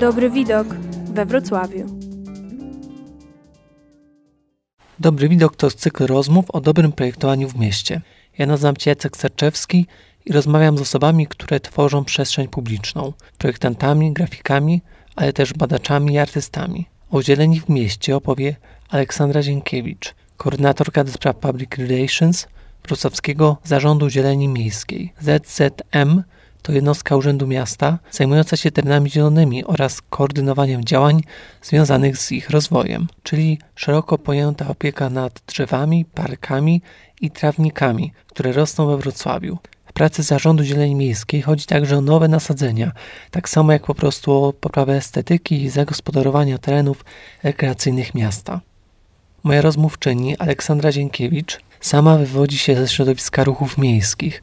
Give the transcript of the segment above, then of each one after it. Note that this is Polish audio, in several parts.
Dobry widok we Wrocławiu. Dobry widok to cykl rozmów o dobrym projektowaniu w mieście. Ja nazywam się Jacek Serczewski i rozmawiam z osobami, które tworzą przestrzeń publiczną, projektantami, grafikami, ale też badaczami i artystami. O zieleni w mieście opowie Aleksandra Zienkiewicz, koordynatorka do spraw Public Relations Wrocławskiego Zarządu Zieleni Miejskiej. ZZM to jednostka Urzędu Miasta zajmująca się terenami zielonymi oraz koordynowaniem działań związanych z ich rozwojem, czyli szeroko pojęta opieka nad drzewami, parkami i trawnikami, które rosną we Wrocławiu. W pracy Zarządu Zieleni Miejskiej chodzi także o nowe nasadzenia, tak samo jak po prostu o poprawę estetyki i zagospodarowania terenów rekreacyjnych miasta. Moja rozmówczyni Aleksandra Dziękiewicz sama wywodzi się ze środowiska ruchów miejskich.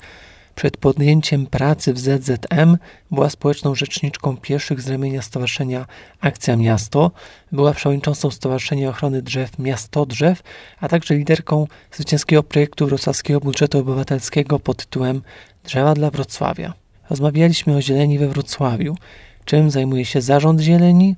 Przed podjęciem pracy w ZZM była społeczną rzeczniczką pieszych z ramienia Stowarzyszenia Akcja Miasto, była przewodniczącą Stowarzyszenia Ochrony Drzew Miasto Drzew, a także liderką zwycięskiego projektu wrocławskiego budżetu obywatelskiego pod tytułem Drzewa dla Wrocławia. Rozmawialiśmy o zieleni we Wrocławiu, czym zajmuje się Zarząd Zieleni,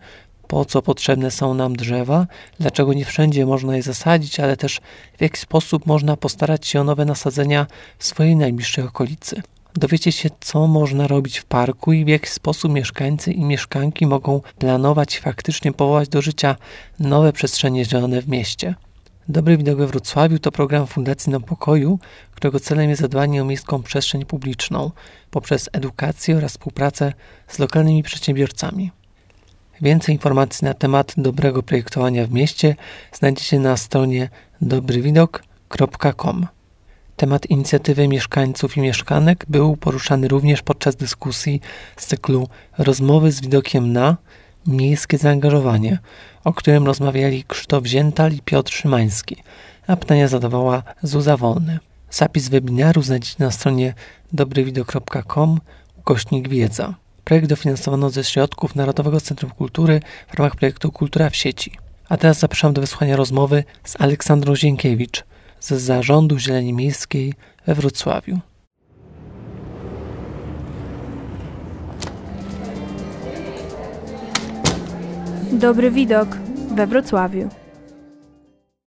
po co potrzebne są nam drzewa, dlaczego nie wszędzie można je zasadzić, ale też w jaki sposób można postarać się o nowe nasadzenia w swojej najbliższej okolicy. Dowiecie się, co można robić w parku i w jaki sposób mieszkańcy i mieszkanki mogą planować i faktycznie powołać do życia nowe przestrzenie zielone w mieście. Dobry Widok we Wrocławiu to program Fundacji Na Pokoju, którego celem jest zadbanie o miejską przestrzeń publiczną poprzez edukację oraz współpracę z lokalnymi przedsiębiorcami. Więcej informacji na temat dobrego projektowania w mieście znajdziecie na stronie dobrywidok.com. Temat inicjatywy mieszkańców i mieszkanek był poruszany również podczas dyskusji z cyklu Rozmowy z widokiem na miejskie zaangażowanie, o którym rozmawiali Krzysztof Ziętal i Piotr Szymański, a pytania zadawała Zuza Wolny. Zapis webinaru znajdziecie na stronie dobrywidok.com ukośnik wiedza. Projekt dofinansowano ze środków Narodowego Centrum Kultury w ramach projektu Kultura w sieci. A teraz zapraszam do wysłuchania rozmowy z Aleksandrą Zienkiewicz z Zarządu Zieleni Miejskiej we Wrocławiu. Dobry widok we Wrocławiu.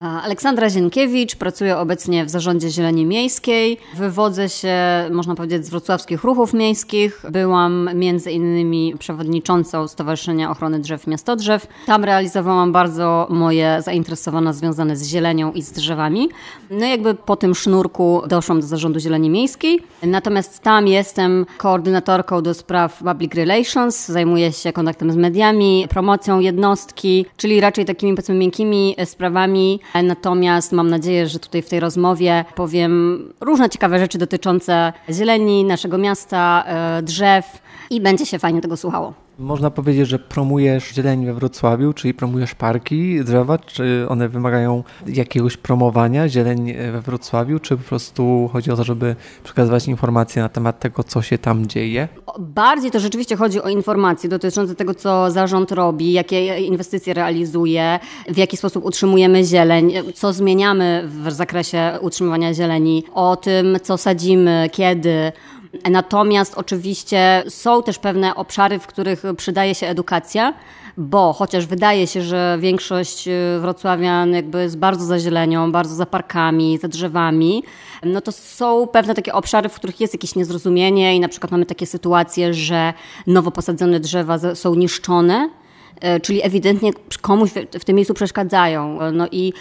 Aleksandra Zienkiewicz, pracuję obecnie w Zarządzie Zieleni Miejskiej. Wywodzę się, można powiedzieć, z wrocławskich ruchów miejskich. Byłam między innymi przewodniczącą Stowarzyszenia Ochrony Drzew Miasto Drzew. Tam realizowałam bardzo moje zainteresowania związane z zielenią i z drzewami. No i jakby po tym sznurku doszłam do Zarządu Zieleni Miejskiej. Natomiast tam jestem koordynatorką do spraw public relations. Zajmuję się kontaktem z mediami, promocją jednostki, czyli raczej takimi powiedzmy miękkimi sprawami Natomiast mam nadzieję, że tutaj w tej rozmowie powiem różne ciekawe rzeczy dotyczące zieleni, naszego miasta, e, drzew i będzie się fajnie tego słuchało. Można powiedzieć, że promujesz zieleń we Wrocławiu, czyli promujesz parki, drzewa, czy one wymagają jakiegoś promowania, zieleń we Wrocławiu, czy po prostu chodzi o to, żeby przekazywać informacje na temat tego, co się tam dzieje? Bardziej to rzeczywiście chodzi o informacje dotyczące tego, co zarząd robi, jakie inwestycje realizuje, w jaki sposób utrzymujemy zieleń, co zmieniamy w zakresie utrzymywania zieleni, o tym, co sadzimy, kiedy. Natomiast oczywiście są też pewne obszary, w których przydaje się edukacja, bo chociaż wydaje się, że większość y, wrocławian jakby jest bardzo za zielenią, bardzo za parkami, za drzewami, no to są pewne takie obszary, w których jest jakieś niezrozumienie i na przykład mamy takie sytuacje, że nowo posadzone drzewa są niszczone, y, czyli ewidentnie komuś w tym miejscu przeszkadzają. No i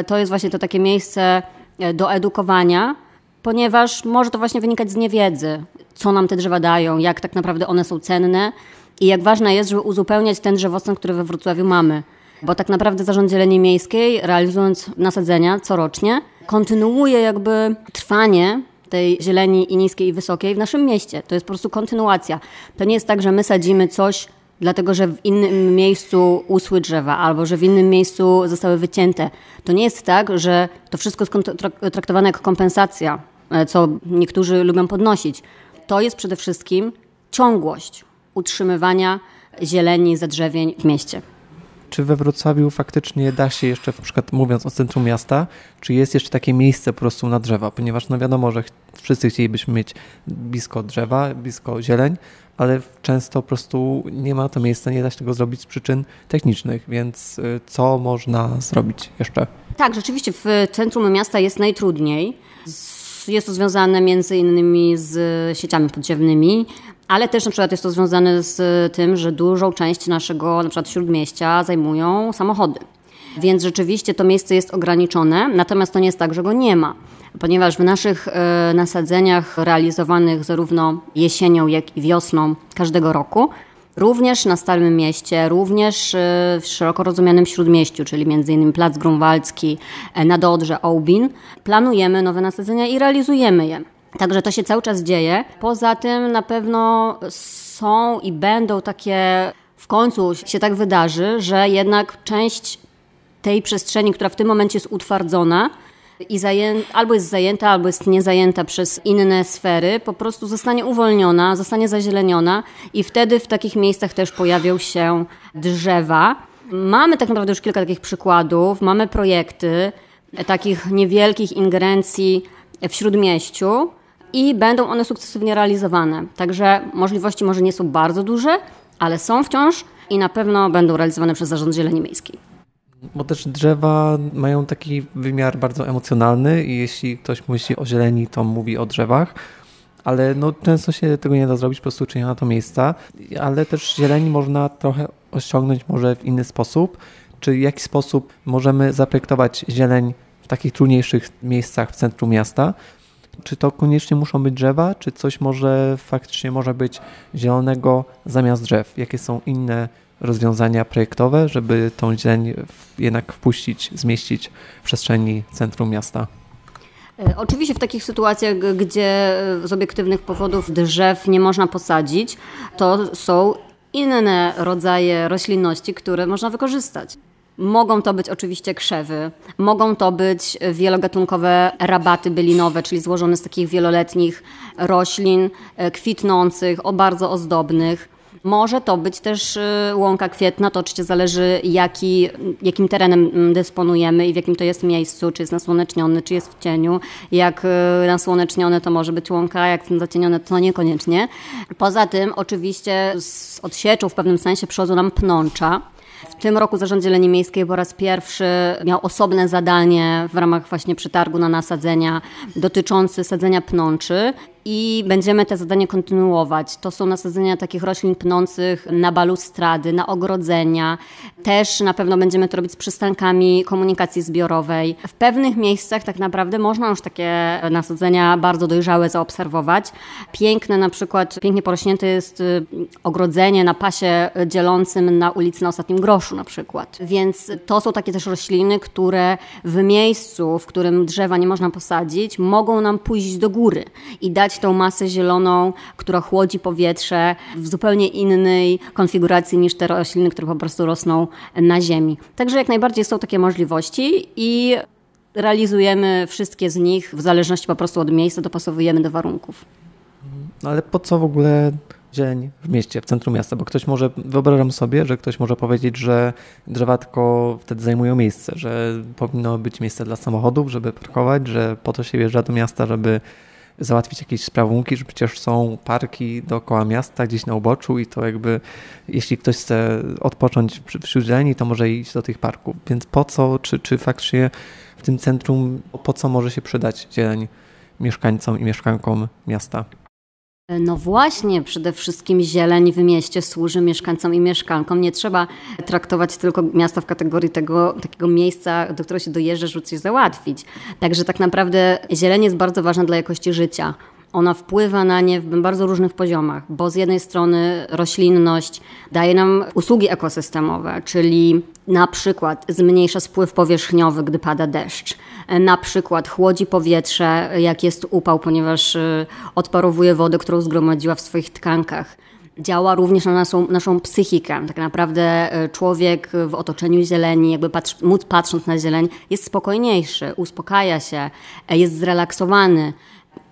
y, to jest właśnie to takie miejsce do edukowania, ponieważ może to właśnie wynikać z niewiedzy, co nam te drzewa dają, jak tak naprawdę one są cenne i jak ważne jest, żeby uzupełniać ten drzewostan, który we Wrocławiu mamy. Bo tak naprawdę Zarząd Zieleni Miejskiej, realizując nasadzenia corocznie, kontynuuje jakby trwanie tej zieleni i niskiej i wysokiej w naszym mieście. To jest po prostu kontynuacja. To nie jest tak, że my sadzimy coś dlatego że w innym miejscu usły drzewa albo że w innym miejscu zostały wycięte. To nie jest tak, że to wszystko jest traktowane jako kompensacja co niektórzy lubią podnosić. To jest przede wszystkim ciągłość utrzymywania zieleni, zadrzewień w mieście. Czy we Wrocławiu faktycznie da się jeszcze, na przykład mówiąc o centrum miasta, czy jest jeszcze takie miejsce po prostu na drzewa? Ponieważ no wiadomo, że wszyscy chcielibyśmy mieć blisko drzewa, blisko zieleń, ale często po prostu nie ma to miejsca, nie da się tego zrobić z przyczyn technicznych, więc y, co można zrobić jeszcze? Tak, rzeczywiście w centrum miasta jest najtrudniej. Jest to związane między innymi z sieciami podziemnymi, ale też na przykład jest to związane z tym, że dużą część naszego na przykład śródmieścia zajmują samochody. Więc rzeczywiście to miejsce jest ograniczone, natomiast to nie jest tak, że go nie ma, ponieważ w naszych e, nasadzeniach realizowanych zarówno jesienią, jak i wiosną każdego roku Również na Starym Mieście, również e, w szeroko rozumianym Śródmieściu, czyli m.in. Plac Grunwaldzki, e, na Dodrze, Ołbin, planujemy nowe nasadzenia i realizujemy je. Także to się cały czas dzieje. Poza tym na pewno są i będą takie, w końcu się tak wydarzy, że jednak część tej przestrzeni, która w tym momencie jest utwardzona, i zaję- albo jest zajęta, albo jest niezajęta przez inne sfery, po prostu zostanie uwolniona, zostanie zazieleniona i wtedy w takich miejscach też pojawią się drzewa. Mamy tak naprawdę już kilka takich przykładów, mamy projekty takich niewielkich ingerencji w śródmieściu i będą one sukcesywnie realizowane. Także możliwości może nie są bardzo duże, ale są wciąż i na pewno będą realizowane przez Zarząd Zieleni Miejskiej. Bo też drzewa mają taki wymiar bardzo emocjonalny i jeśli ktoś myśli o zieleni, to mówi o drzewach, ale no, często się tego nie da zrobić, po prostu czy nie ma to miejsca, ale też zieleni można trochę osiągnąć może w inny sposób, czy w jaki sposób możemy zaprojektować zieleń w takich trudniejszych miejscach w centrum miasta, czy to koniecznie muszą być drzewa, czy coś może faktycznie może być zielonego zamiast drzew? Jakie są inne rozwiązania projektowe, żeby tą zieleń jednak wpuścić, zmieścić w przestrzeni centrum miasta? E, oczywiście w takich sytuacjach, gdzie z obiektywnych powodów drzew nie można posadzić, to są inne rodzaje roślinności, które można wykorzystać. Mogą to być oczywiście krzewy, mogą to być wielogatunkowe rabaty bylinowe, czyli złożone z takich wieloletnich roślin e, kwitnących, o bardzo ozdobnych. Może to być też y, łąka kwietna, to oczywiście zależy jaki, jakim terenem mm, dysponujemy i w jakim to jest miejscu, czy jest nasłoneczniony, czy jest w cieniu. Jak y, nasłonecznione to może być łąka, jak zacienione to niekoniecznie. Poza tym oczywiście z odsieczą w pewnym sensie przychodzą nam pnącza. W tym roku Zarząd Zieleni Miejskiej po raz pierwszy miał osobne zadanie w ramach właśnie przetargu na nasadzenia dotyczące sadzenia pnączy i będziemy te zadanie kontynuować. To są nasadzenia takich roślin pnących na balustrady, na ogrodzenia. Też na pewno będziemy to robić z przystankami komunikacji zbiorowej. W pewnych miejscach tak naprawdę można już takie nasadzenia bardzo dojrzałe zaobserwować. Piękne na przykład, pięknie porośnięte jest y, ogrodzenie na pasie dzielącym na ulicy na Ostatnim Groszu na przykład. Więc to są takie też rośliny, które w miejscu, w którym drzewa nie można posadzić, mogą nam pójść do góry i dać tą masę zieloną, która chłodzi powietrze w zupełnie innej konfiguracji niż te rośliny, które po prostu rosną na ziemi. Także jak najbardziej są takie możliwości i realizujemy wszystkie z nich w zależności po prostu od miejsca, dopasowujemy do warunków. No ale po co w ogóle dzień w mieście, w centrum miasta? Bo ktoś może, wyobrażam sobie, że ktoś może powiedzieć, że drzewa tylko wtedy zajmują miejsce, że powinno być miejsce dla samochodów, żeby parkować, że po to się wjeżdża do miasta, żeby załatwić jakieś sprawunki, że przecież są parki dookoła miasta, gdzieś na uboczu i to jakby, jeśli ktoś chce odpocząć wśród zieleni, to może iść do tych parków. Więc po co, czy, czy faktycznie w tym centrum, po co może się przydać zieleń mieszkańcom i mieszkankom miasta? No właśnie, przede wszystkim zieleń w mieście służy mieszkańcom i mieszkankom. Nie trzeba traktować tylko miasta w kategorii tego takiego miejsca, do którego się dojeżdża, żeby coś załatwić. Także tak naprawdę zieleń jest bardzo ważna dla jakości życia. Ona wpływa na nie w bardzo różnych poziomach, bo z jednej strony roślinność daje nam usługi ekosystemowe, czyli na przykład zmniejsza spływ powierzchniowy, gdy pada deszcz. Na przykład chłodzi powietrze, jak jest upał, ponieważ y, odparowuje wodę, którą zgromadziła w swoich tkankach działa również na naszą, naszą psychikę. Tak naprawdę y, człowiek w otoczeniu zieleni, jakby patrz, móc patrząc na zieleń, jest spokojniejszy, uspokaja się, jest zrelaksowany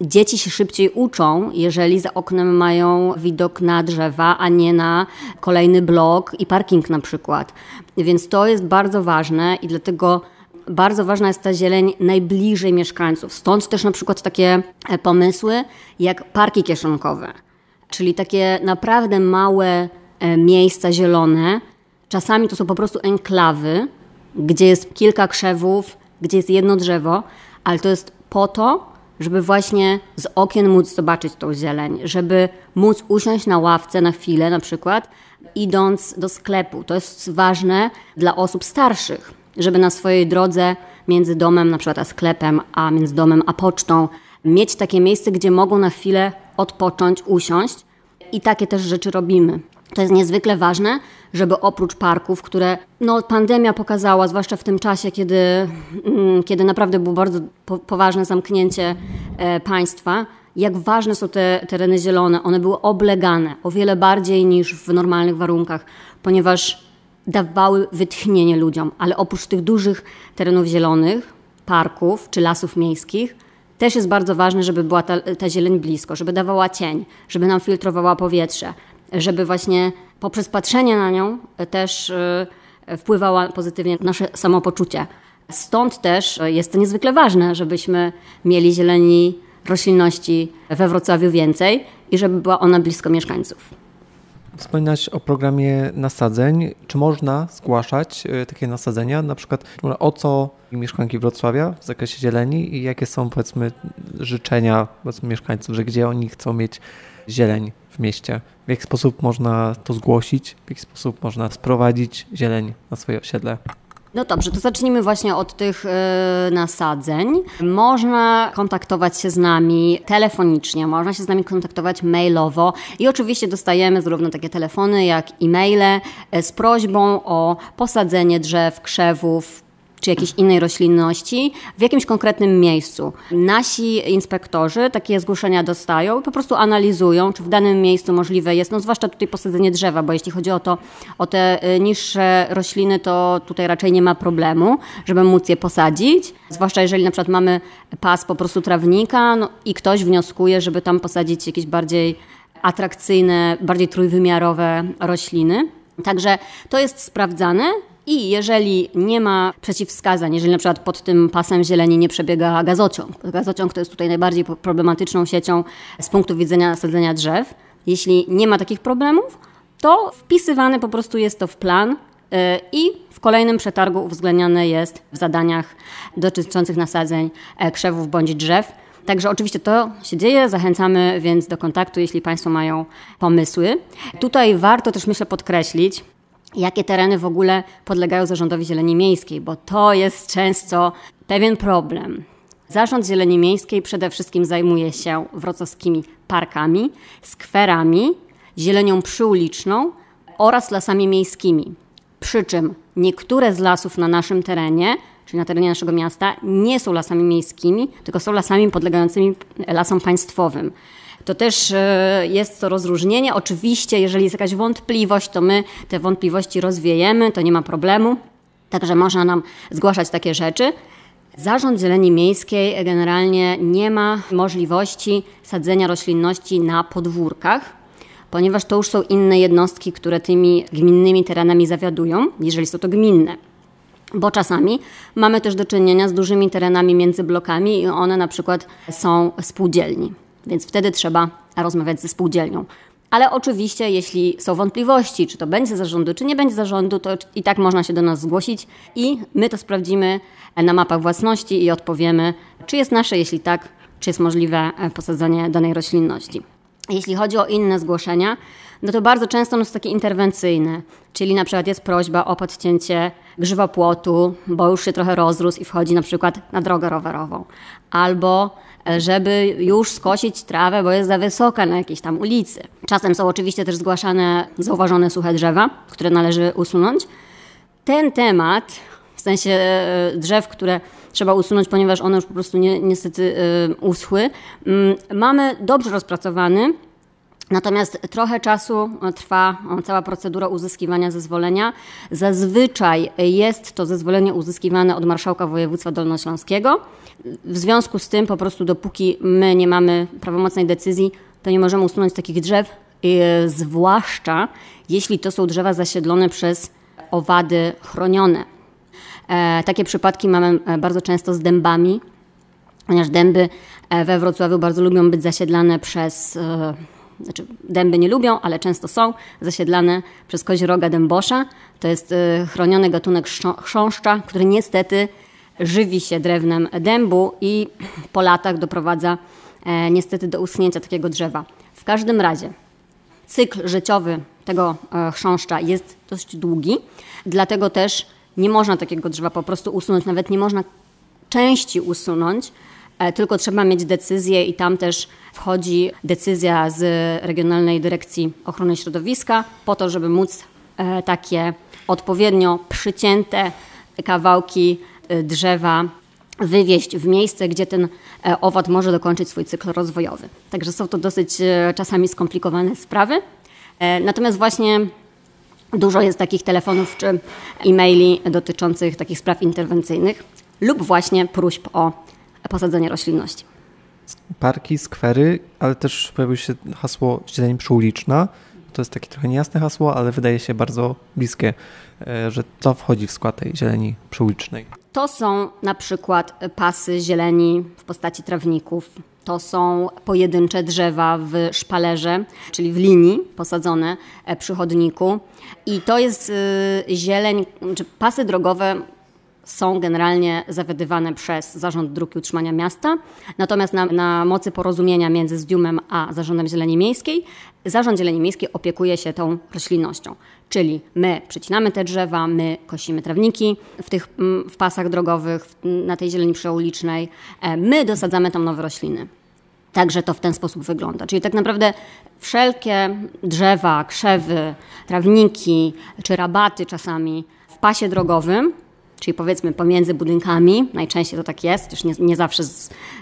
dzieci się szybciej uczą, jeżeli za oknem mają widok na drzewa, a nie na kolejny blok i parking na przykład. Więc to jest bardzo ważne i dlatego bardzo ważna jest ta zieleń najbliżej mieszkańców. Stąd też na przykład takie e, pomysły jak parki kieszonkowe, czyli takie naprawdę małe e, miejsca zielone. Czasami to są po prostu enklawy, gdzie jest kilka krzewów, gdzie jest jedno drzewo, ale to jest po to, żeby właśnie z okien móc zobaczyć tą zieleń, żeby móc usiąść na ławce na chwilę na przykład, idąc do sklepu. To jest ważne dla osób starszych, żeby na swojej drodze między domem na przykład a sklepem, a między domem a pocztą mieć takie miejsce, gdzie mogą na chwilę odpocząć, usiąść i takie też rzeczy robimy. To jest niezwykle ważne, żeby oprócz parków, które no, pandemia pokazała, zwłaszcza w tym czasie, kiedy, mm, kiedy naprawdę było bardzo po, poważne zamknięcie e, państwa, jak ważne są te tereny zielone. One były oblegane o wiele bardziej niż w normalnych warunkach, ponieważ dawały wytchnienie ludziom, ale oprócz tych dużych terenów zielonych, parków czy lasów miejskich, też jest bardzo ważne, żeby była ta, ta zieleń blisko, żeby dawała cień, żeby nam filtrowała powietrze, żeby właśnie poprzez patrzenie na nią też y, wpływała pozytywnie na nasze samopoczucie. Stąd też jest to niezwykle ważne, żebyśmy mieli zieleni roślinności we Wrocławiu więcej i żeby była ona blisko mieszkańców. Wspominać o programie nasadzeń. Czy można zgłaszać y, takie nasadzenia? Na przykład o co mieszkanki Wrocławia w zakresie zieleni i jakie są powiedzmy życzenia powiedzmy, mieszkańców, że gdzie oni chcą mieć zieleń w mieście? W jaki sposób można to zgłosić? W jaki sposób można sprowadzić zieleń na swoje osiedle? No dobrze, to zacznijmy właśnie od tych y, nasadzeń. Można kontaktować się z nami telefonicznie, można się z nami kontaktować mailowo i oczywiście dostajemy zarówno takie telefony, jak i maile y, z prośbą o posadzenie drzew, krzewów, czy jakiejś innej roślinności w jakimś konkretnym miejscu. Nasi inspektorzy takie zgłoszenia dostają i po prostu analizują, czy w danym miejscu możliwe jest, no zwłaszcza tutaj posadzenie drzewa, bo jeśli chodzi o to, o te y, niższe rośliny, to tutaj raczej nie ma problemu, żeby móc je posadzić. Zwłaszcza jeżeli na przykład mamy pas po prostu trawnika no, i ktoś wnioskuje, żeby tam posadzić jakieś bardziej atrakcyjne, bardziej trójwymiarowe rośliny. Także to jest sprawdzane. I jeżeli nie ma przeciwwskazań, jeżeli na przykład pod tym pasem zieleni nie przebiega gazociąg, gazociąg to jest tutaj najbardziej problematyczną siecią z punktu widzenia sadzenia drzew, jeśli nie ma takich problemów, to wpisywane po prostu jest to w plan y, i w kolejnym przetargu uwzględniane jest w zadaniach dotyczących nasadzeń e, krzewów bądź drzew. Także oczywiście to się dzieje, zachęcamy więc do kontaktu, jeśli Państwo mają pomysły. Tutaj warto też myślę podkreślić, jakie tereny w ogóle podlegają zarządowi zieleni miejskiej, bo to jest często pewien problem. Zarząd Zieleni Miejskiej przede wszystkim zajmuje się wrocławskimi parkami, skwerami, zielenią przyuliczną oraz lasami miejskimi. Przy czym niektóre z lasów na naszym terenie, czyli na terenie naszego miasta, nie są lasami miejskimi, tylko są lasami podlegającymi lasom państwowym to też e, jest to rozróżnienie. Oczywiście, jeżeli jest jakaś wątpliwość, to my te wątpliwości rozwiejemy, to nie ma problemu. Także można nam zgłaszać takie rzeczy. Zarząd Zieleni Miejskiej generalnie nie ma możliwości sadzenia roślinności na podwórkach, ponieważ to już są inne jednostki, które tymi gminnymi terenami zawiadują, jeżeli są to gminne. Bo czasami mamy też do czynienia z dużymi terenami między blokami i one na przykład są spółdzielni więc wtedy trzeba rozmawiać ze spółdzielnią. Ale oczywiście, jeśli są wątpliwości, czy to będzie zarządu, czy nie będzie zarządu, to i tak można się do nas zgłosić i my to sprawdzimy na mapach własności i odpowiemy, czy jest nasze, jeśli tak, czy jest możliwe e, posadzenie danej roślinności. Jeśli chodzi o inne zgłoszenia, no to bardzo często są takie interwencyjne, czyli na przykład jest prośba o podcięcie grzywopłotu, bo już się trochę rozrósł i wchodzi na przykład na drogę rowerową, albo żeby już skosić trawę, bo jest za wysoka na jakiejś tam ulicy. Czasem są oczywiście też zgłaszane zauważone suche drzewa, które należy usunąć. Ten temat, w sensie e, drzew, które trzeba usunąć, ponieważ one już po prostu ni niestety e, uschły, mm, mamy dobrze rozpracowany Natomiast trochę czasu trwa cała procedura uzyskiwania zezwolenia. Zazwyczaj jest to zezwolenie uzyskiwane od marszałka województwa dolnośląskiego. W związku z tym, po prostu dopóki my nie mamy prawomocnej decyzji, to nie możemy usunąć takich drzew, zwłaszcza jeśli to są drzewa zasiedlone przez owady chronione. E, takie przypadki mamy e, bardzo często z dębami, ponieważ dęby e, we Wrocławiu bardzo lubią być zasiedlane przez znaczy dęby nie lubią, ale często są zasiedlane przez kozioroga dębosza. To jest chroniony gatunek chrząszcza, który niestety żywi się drewnem dębu i po latach doprowadza niestety do usunięcia takiego drzewa. W każdym razie cykl życiowy tego chrząszcza jest dość długi, dlatego też nie można takiego drzewa po prostu usunąć, nawet nie można części usunąć, e, tylko trzeba mieć decyzję i tam też wchodzi decyzja z Regionalnej Dyrekcji Ochrony Środowiska po to, żeby móc e, takie odpowiednio przycięte kawałki e, drzewa wywieźć w miejsce, gdzie ten owad może dokończyć swój cykl rozwojowy. Także są to dosyć czasami skomplikowane sprawy. Natomiast właśnie Dużo jest takich telefonów czy e-maili dotyczących takich spraw interwencyjnych lub właśnie próśb o posadzenie roślinności. Parki, skwery, ale też pojawiło się hasło zieleń przyuliczna. To jest takie trochę niejasne hasło, ale wydaje się bardzo bliskie, e, że to wchodzi w skład tej zieleni przyulicznej. To są na przykład pasy zieleni w postaci trawników, to są pojedyncze drzewa w szpalerze, czyli w linii posadzone e, przy chodniku. I to jest y, zieleń, czy pasy drogowe są generalnie zawiadywane przez Zarząd Dróg i Utrzymania Miasta. Natomiast na, na mocy porozumienia między Zdiumem a Zarządem Zieleni Miejskiej, Zarząd Zieleni Miejskiej opiekuje się tą roślinnością. Czyli my przycinamy te drzewa, my kosimy trawniki w tych mm, w pasach drogowych, na tej zieleni przyulicznej, e, my dosadzamy tam nowe rośliny. Także to w ten sposób wygląda. Czyli tak naprawdę wszelkie drzewa, krzewy, trawniki czy rabaty czasami w pasie drogowym czyli powiedzmy pomiędzy budynkami, najczęściej to tak jest, chociaż nie, nie, zawsze,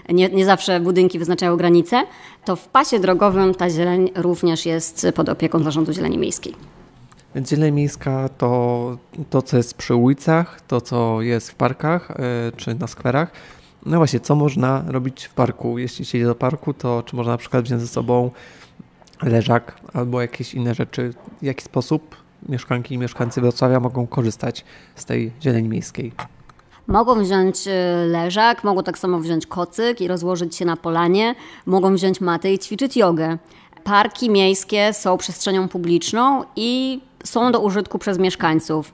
nie, nie zawsze budynki wyznaczają granice, to w pasie drogowym ta zieleń również jest pod opieką Zarządu Zieleni Miejskiej. Zieleń miejska to to, co jest przy ulicach, to, co jest w parkach yy, czy na skwerach. No właśnie, co można robić w parku? Jeśli się idzie do parku, to czy można na przykład wziąć ze sobą leżak albo jakieś inne rzeczy? W jaki sposób mieszkanki i mieszkańcy Wrocławia mogą korzystać z tej zieleni miejskiej? Mogą wziąć y, leżak, mogą tak samo wziąć kocyk i rozłożyć się na polanie, mogą wziąć matę i ćwiczyć jogę. Parki miejskie są przestrzenią publiczną i są do użytku przez mieszkańców.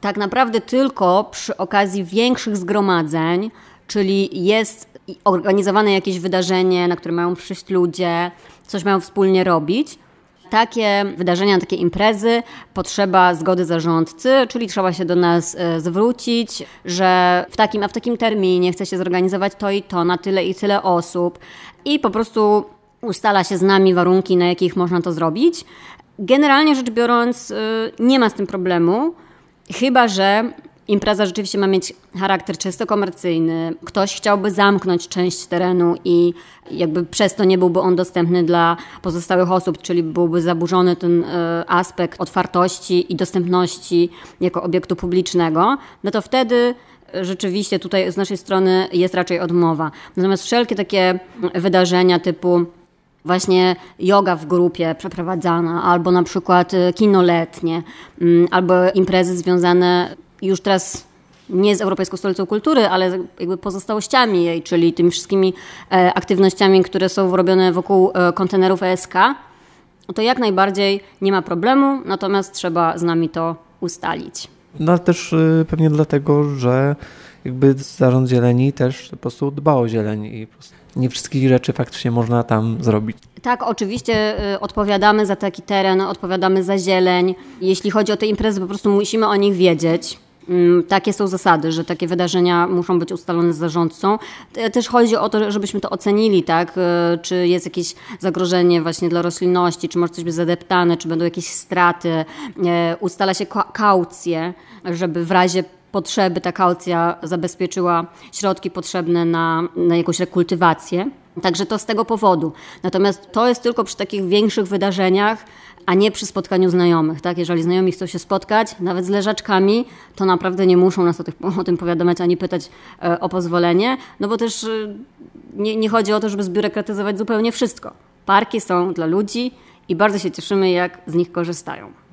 Tak naprawdę tylko przy okazji większych zgromadzeń, czyli jest organizowane jakieś wydarzenie, na które mają przyjść ludzie, coś mają wspólnie robić, takie wydarzenia, takie imprezy potrzeba zgody zarządcy, czyli trzeba się do nas e, zwrócić, że w takim, a w takim terminie chce się zorganizować to i to na tyle i tyle osób i po prostu ustala się z nami warunki, na jakich można to zrobić. Generalnie rzecz biorąc, e, nie ma z tym problemu, chyba że impreza rzeczywiście ma mieć charakter czysto komercyjny. Ktoś chciałby zamknąć część terenu i jakby przez to nie byłby on dostępny dla pozostałych osób, czyli byłby zaburzony ten e, aspekt otwartości i dostępności jako obiektu publicznego, no to wtedy rzeczywiście tutaj z naszej strony jest raczej odmowa. Natomiast wszelkie takie wydarzenia typu właśnie yoga w grupie przeprowadzana, albo na przykład e, kino letnie, mm, albo imprezy związane już teraz nie z Europejską Stolicą Kultury, ale jakby pozostałościami jej, czyli tymi wszystkimi e, aktywnościami, które są robione wokół e, kontenerów ESK, to jak najbardziej nie ma problemu, natomiast trzeba z nami to ustalić. No ale też y, pewnie dlatego, że jakby zarząd zieleni też po prostu dba o zieleń i nie wszystkich rzeczy faktycznie można tam zrobić. Tak, oczywiście odpowiadamy za taki teren, odpowiadamy za zieleń. Jeśli chodzi o te imprezy, po prostu musimy o nich wiedzieć. Mm, takie są zasady, że takie wydarzenia muszą być ustalone z zarządcą. Też chodzi o to, żebyśmy to ocenili, tak? E, czy jest jakieś zagrożenie właśnie dla roślinności, czy może coś być zadeptane, czy będą jakieś straty. E, ustala się kaucję, żeby w razie potrzeby ta kaucja zabezpieczyła środki potrzebne na, na jakąś rekultywację. Także to z tego powodu. Natomiast to jest tylko przy takich większych wydarzeniach, a nie przy spotkaniu znajomych. Tak? Jeżeli znajomi chcą się spotkać, nawet z leżaczkami, to naprawdę nie muszą nas o, tych, o tym powiadamiać ani pytać e, o pozwolenie, no bo też e, nie, nie chodzi o to, żeby zbiurokratyzować zupełnie wszystko. Parki są dla ludzi i bardzo się cieszymy, jak z nich korzystają.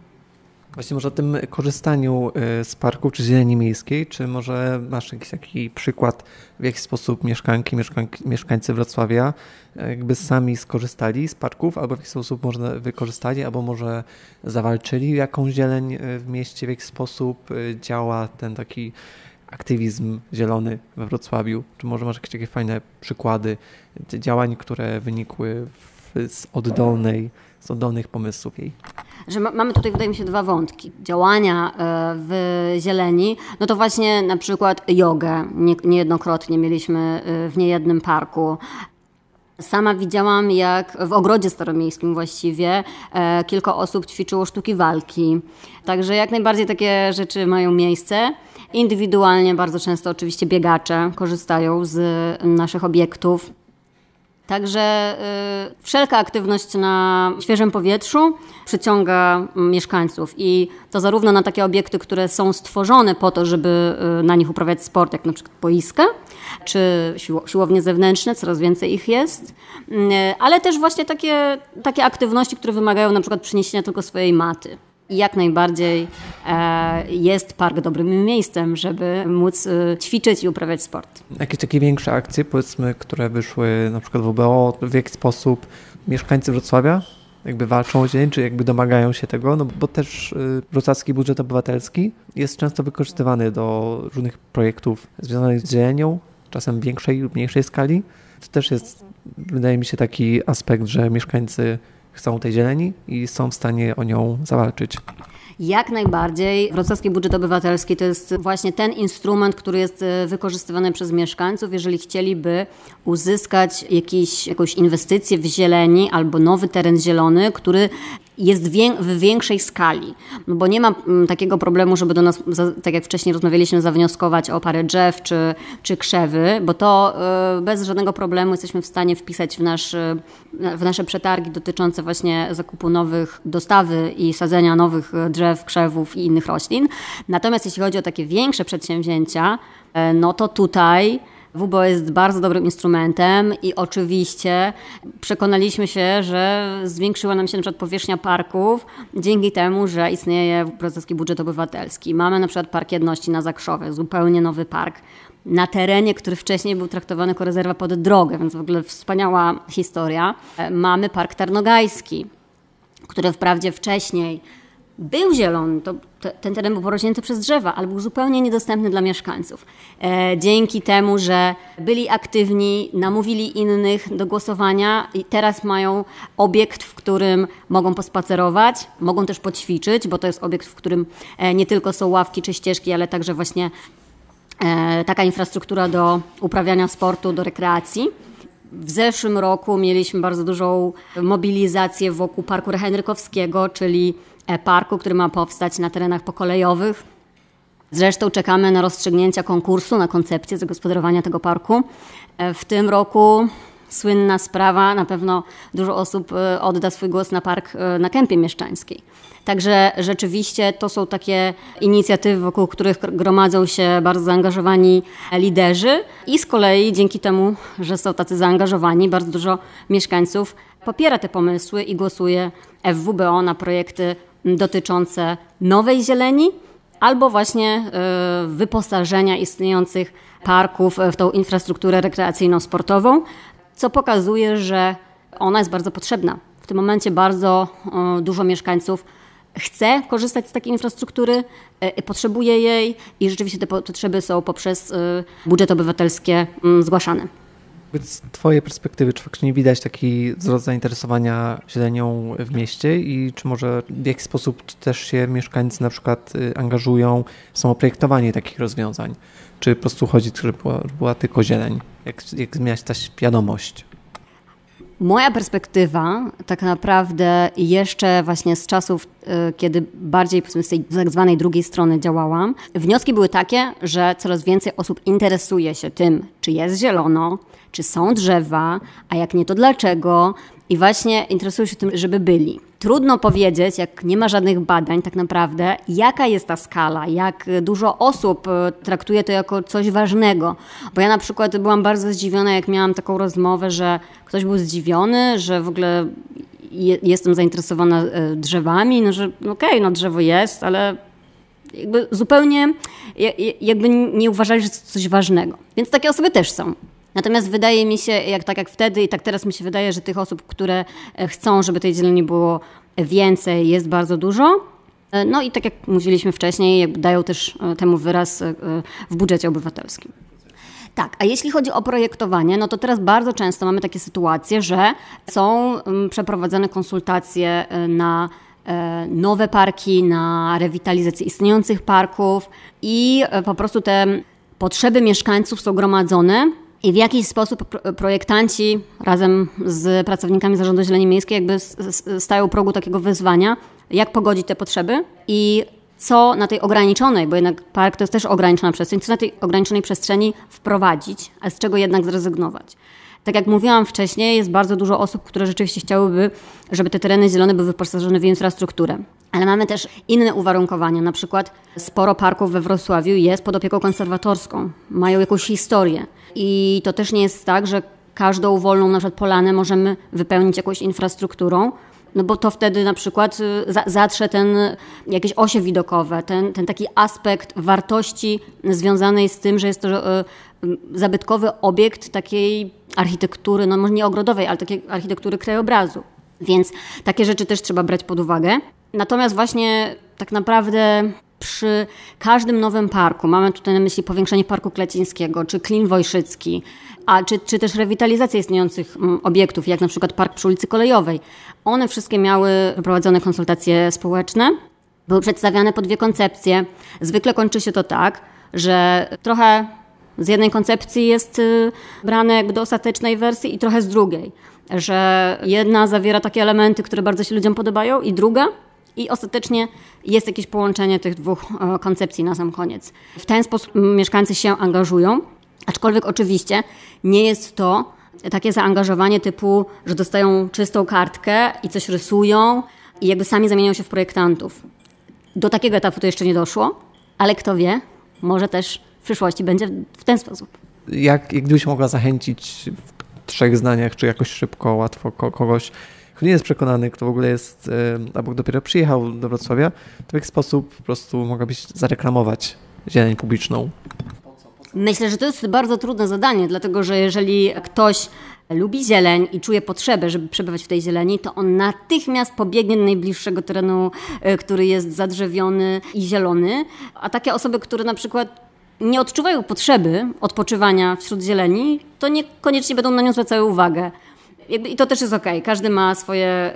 Właśnie może o tym korzystaniu y, z parków czy zieleni miejskiej, czy może masz jakiś taki przykład, w jaki sposób mieszkanki, mieszkanki mieszkańcy Wrocławia y, jakby sami skorzystali z parków, albo w jaki sposób może wykorzystali, albo może zawalczyli jakąś zieleń y, w mieście, w jaki sposób działa ten taki aktywizm zielony we Wrocławiu? Czy może masz jakieś takie fajne przykłady działań, które wynikły w, z oddolnej, z oddolnych pomysłów jej? że ma, mamy tutaj, wydaje mi się, dwa wątki. Działania e, w zieleni, no to właśnie na przykład jogę. Nie, niejednokrotnie mieliśmy e, w niejednym parku. Sama widziałam, jak w ogrodzie staromiejskim właściwie e, kilka osób ćwiczyło sztuki walki. Także jak najbardziej takie rzeczy mają miejsce. Indywidualnie bardzo często oczywiście biegacze korzystają z naszych obiektów. Także y, wszelka aktywność na świeżym powietrzu przyciąga mieszkańców i to zarówno na takie obiekty, które są stworzone po to, żeby y, na nich uprawiać sport, jak na przykład boiska, czy siłownie zewnętrzne, coraz więcej ich jest, y, ale też właśnie takie, takie aktywności, które wymagają na przykład przyniesienia tylko swojej maty. I jak najbardziej e, jest park dobrym miejscem, żeby móc e, ćwiczyć i uprawiać sport. Jakieś takie większe akcje, powiedzmy, które wyszły na przykład w WBO, w jaki sposób mieszkańcy Wrocławia jakby walczą o zieleń, czy jakby domagają się tego, no bo też y, wrocławski budżet obywatelski jest często wykorzystywany do różnych projektów związanych z zielenią, czasem większej lub mniejszej skali. To też jest, wydaje mi się, taki aspekt, że mieszkańcy chcą tej zieleni i są w stanie o nią zawalczyć. Jak najbardziej. Wrocławski budżet obywatelski to jest właśnie ten instrument, który jest e, wykorzystywany przez mieszkańców, jeżeli chcieliby uzyskać jakiś, jakąś inwestycję w zieleni albo nowy teren zielony, który jest w większej skali, no bo nie ma mm, takiego problemu, żeby do nas, tak jak wcześniej rozmawialiśmy, zawnioskować o parę drzew czy, czy krzewy, bo to e, bez żadnego problemu jesteśmy w stanie wpisać w, nasz, e, w nasze przetargi dotyczące właśnie zakupu nowych, dostawy i sadzenia nowych e, drzew, krzewów i innych roślin. Natomiast jeśli chodzi o takie większe przedsięwzięcia, no to tutaj WBO jest bardzo dobrym instrumentem i oczywiście przekonaliśmy się, że zwiększyła nam się na przykład powierzchnia parków dzięki temu, że istnieje wrocławski budżet obywatelski. Mamy na przykład Park Jedności na Zakrzowie, zupełnie nowy park na terenie, który wcześniej był traktowany jako rezerwa pod drogę, więc w ogóle wspaniała historia. Mamy Park Tarnogajski, który wprawdzie wcześniej był zielony, to ten teren był porośnięty przez drzewa, ale był zupełnie niedostępny dla mieszkańców. E, dzięki temu, że byli aktywni, namówili innych do głosowania i teraz mają obiekt, w którym mogą pospacerować, mogą też poćwiczyć, bo to jest obiekt, w którym e, nie tylko są ławki czy ścieżki, ale także właśnie e, taka infrastruktura do uprawiania sportu, do rekreacji. W zeszłym roku mieliśmy bardzo dużą mobilizację wokół Parku Henrykowskiego, czyli parku, który ma powstać na terenach pokolejowych. Zresztą czekamy na rozstrzygnięcia konkursu, na koncepcję zagospodarowania tego parku. E, w tym roku słynna sprawa, na pewno dużo osób e, odda swój głos na park na Kępie Mieszczańskiej. Także rzeczywiście to są takie inicjatywy, wokół których gromadzą się bardzo zaangażowani liderzy i z kolei dzięki temu, że są tacy zaangażowani, bardzo dużo mieszkańców popiera te pomysły i głosuje w WBO na projekty dotyczące nowej zieleni albo właśnie e, wyposażenia istniejących parków w tą infrastrukturę rekreacyjną-sportową, co pokazuje, że ona jest bardzo potrzebna. W tym momencie bardzo e, dużo mieszkańców chce korzystać z takiej infrastruktury, e, potrzebuje jej i rzeczywiście te potrzeby są poprzez budżet obywatelskie mm, zgłaszane. Z Twojej perspektywy, czy faktycznie widać taki wzrost zainteresowania zielenią w mieście i czy może w jakiś sposób też się mieszkańcy na przykład y, angażują w samo projektowanie takich rozwiązań? Czy po prostu chodzi, żeby była, była tylko zieleń? Jak, jak zmieniać ta świadomość? Moja perspektywa tak naprawdę jeszcze właśnie z czasów, y, kiedy bardziej z tej tak zwanej drugiej strony działałam, wnioski były takie, że coraz więcej osób interesuje się tym, czy jest zielono, czy są drzewa, a jak nie, to dlaczego. I właśnie interesują się tym, żeby byli. Trudno powiedzieć, jak nie ma żadnych badań, tak naprawdę, jaka jest ta skala, jak dużo osób e, traktuje to jako coś ważnego. Bo ja na przykład byłam bardzo zdziwiona, jak miałam taką rozmowę, że ktoś był zdziwiony, że w ogóle je, jestem zainteresowana e, drzewami, no że okej, okay, no drzewo jest, ale jakby zupełnie jakby nie uważali, że to coś ważnego. Więc takie osoby też są. Natomiast wydaje mi się, jak tak jak wtedy i tak teraz mi się wydaje, że tych osób, które e, chcą, żeby tej zieleni było więcej, jest bardzo dużo. E, no i tak jak mówiliśmy wcześniej, dają też e, temu wyraz w budżecie obywatelskim. Tak, a jeśli chodzi o projektowanie, no to teraz bardzo często mamy takie sytuacje, że są przeprowadzane konsultacje na nowe parki, na rewitalizację istniejących parków i po prostu te potrzeby mieszkańców są gromadzone i w jakiś sposób projektanci razem z pracownikami Zarządu Zieleni Miejskiej jakby stają u progu takiego wyzwania, jak pogodzić te potrzeby i co na tej ograniczonej, bo jednak park to jest też ograniczona przestrzeń, co na tej ograniczonej przestrzeni wprowadzić, a z czego jednak zrezygnować. Tak jak mówiłam wcześniej, jest bardzo dużo osób, które rzeczywiście chciałyby, żeby te tereny zielone były wyposażone w infrastrukturę. Ale mamy też inne uwarunkowania. Na przykład sporo parków we Wrocławiu jest pod opieką konserwatorską, mają jakąś historię. I to też nie jest tak, że każdą wolną na przykład polanę możemy wypełnić jakąś infrastrukturą, no bo to wtedy na przykład y, zatrze ten jakieś osie widokowe, ten, ten taki aspekt wartości związanej z tym, że jest to y, zabytkowy obiekt takiej architektury, no może nie ogrodowej, ale takiej architektury krajobrazu. Więc takie rzeczy też trzeba brać pod uwagę. Natomiast właśnie tak naprawdę przy każdym nowym parku, mamy tutaj na myśli powiększenie Parku Klecińskiego, czy Klin Wojszycki, a czy, czy też rewitalizację istniejących mm, obiektów, jak na przykład Park przy ulicy Kolejowej. One wszystkie miały prowadzone konsultacje społeczne, były przedstawiane po dwie koncepcje. Zwykle kończy się to tak, że trochę z jednej koncepcji jest y, brane do ostatecznej wersji i trochę z drugiej. Że jedna zawiera takie elementy, które bardzo się ludziom podobają i druga i ostatecznie jest jakieś połączenie tych dwóch e, koncepcji na sam koniec. W ten sposób mieszkańcy się angażują, aczkolwiek oczywiście nie jest to takie zaangażowanie typu, że dostają czystą kartkę i coś rysują i jakby sami zamieniają się w projektantów. Do takiego etapu to jeszcze nie doszło, ale kto wie, może też w przyszłości będzie w ten sposób. Jak, jak gdybyś mogła zachęcić w trzech zdaniach, czy jakoś szybko, łatwo kogoś, kto nie jest przekonany, kto w ogóle jest, albo dopiero przyjechał do Wrocławia, to w jaki sposób po prostu mogłabyś zareklamować zieleń publiczną? Myślę, że to jest bardzo trudne zadanie, dlatego że jeżeli ktoś lubi zieleń i czuje potrzebę, żeby przebywać w tej zieleni, to on natychmiast pobiegnie do najbliższego terenu, e, który jest zadrzewiony i zielony. A takie osoby, które na przykład nie odczuwają potrzeby odpoczywania wśród zieleni, to niekoniecznie będą na nią zwracały uwagę. I to też jest okej. Okay. Każdy ma swoje,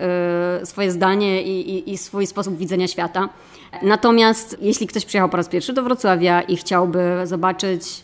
y, swoje zdanie i, i, i, swój sposób widzenia świata. Natomiast jeśli ktoś przyjechał po raz pierwszy do Wrocławia i chciałby zobaczyć,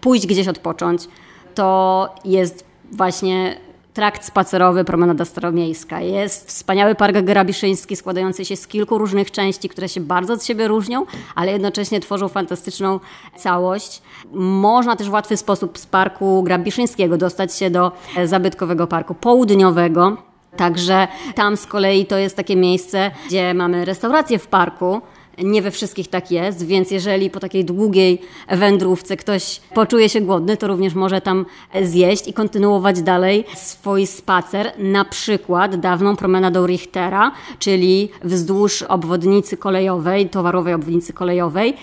pójść gdzieś odpocząć, to jest właśnie trakt spacerowy Promenada Staromiejska. Jest wspaniały park grabiszyński składający się z kilku różnych części, które się bardzo od siebie różnią, ale jednocześnie tworzą fantastyczną całość. Można też w łatwy sposób z parku grabiszyńskiego dostać się do zabytkowego parku południowego. Także tam z kolei to jest takie miejsce, gdzie mamy restaurację w parku, nie we wszystkich tak jest, więc jeżeli po takiej długiej wędrówce ktoś poczuje się głodny, to również może tam zjeść i kontynuować dalej swój spacer, na przykład dawną promenadą Richtera, czyli wzdłuż obwodnicy kolejowej, towarowej obwodnicy kolejowej,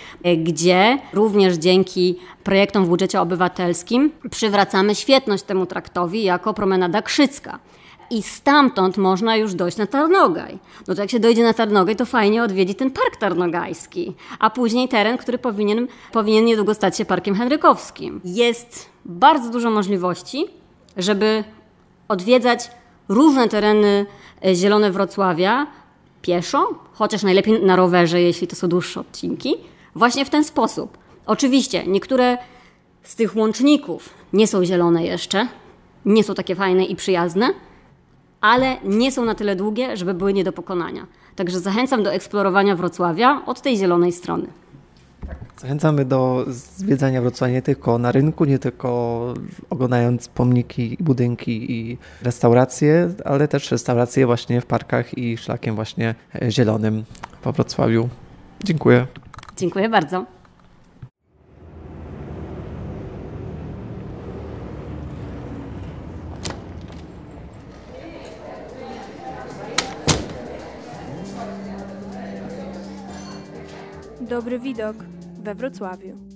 gdzie również dzięki projektom w budżecie obywatelskim przywracamy świetność temu traktowi jako promenada Krzycka i stamtąd można już dojść na Tarnogaj. No to jak się dojdzie na Tarnogaj, to fajnie odwiedzi ten park tarnogajski, a później teren, który powinien, powinien niedługo stać się parkiem henrykowskim. Jest bardzo dużo możliwości, żeby odwiedzać różne tereny e, zielone Wrocławia pieszo, chociaż najlepiej na rowerze, jeśli to są dłuższe odcinki, właśnie w ten sposób. Oczywiście niektóre z tych łączników nie są zielone jeszcze, nie są takie fajne i przyjazne, ale nie są na tyle długie, żeby były nie do pokonania. Także zachęcam do eksplorowania Wrocławia od tej zielonej strony. Zachęcamy do zwiedzania Wrocławia nie tylko na rynku, nie tylko oglądając pomniki, budynki i restauracje, ale też restauracje właśnie w parkach i szlakiem właśnie zielonym po Wrocławiu. Dziękuję. Dziękuję bardzo. Dobry widok we Wrocławiu.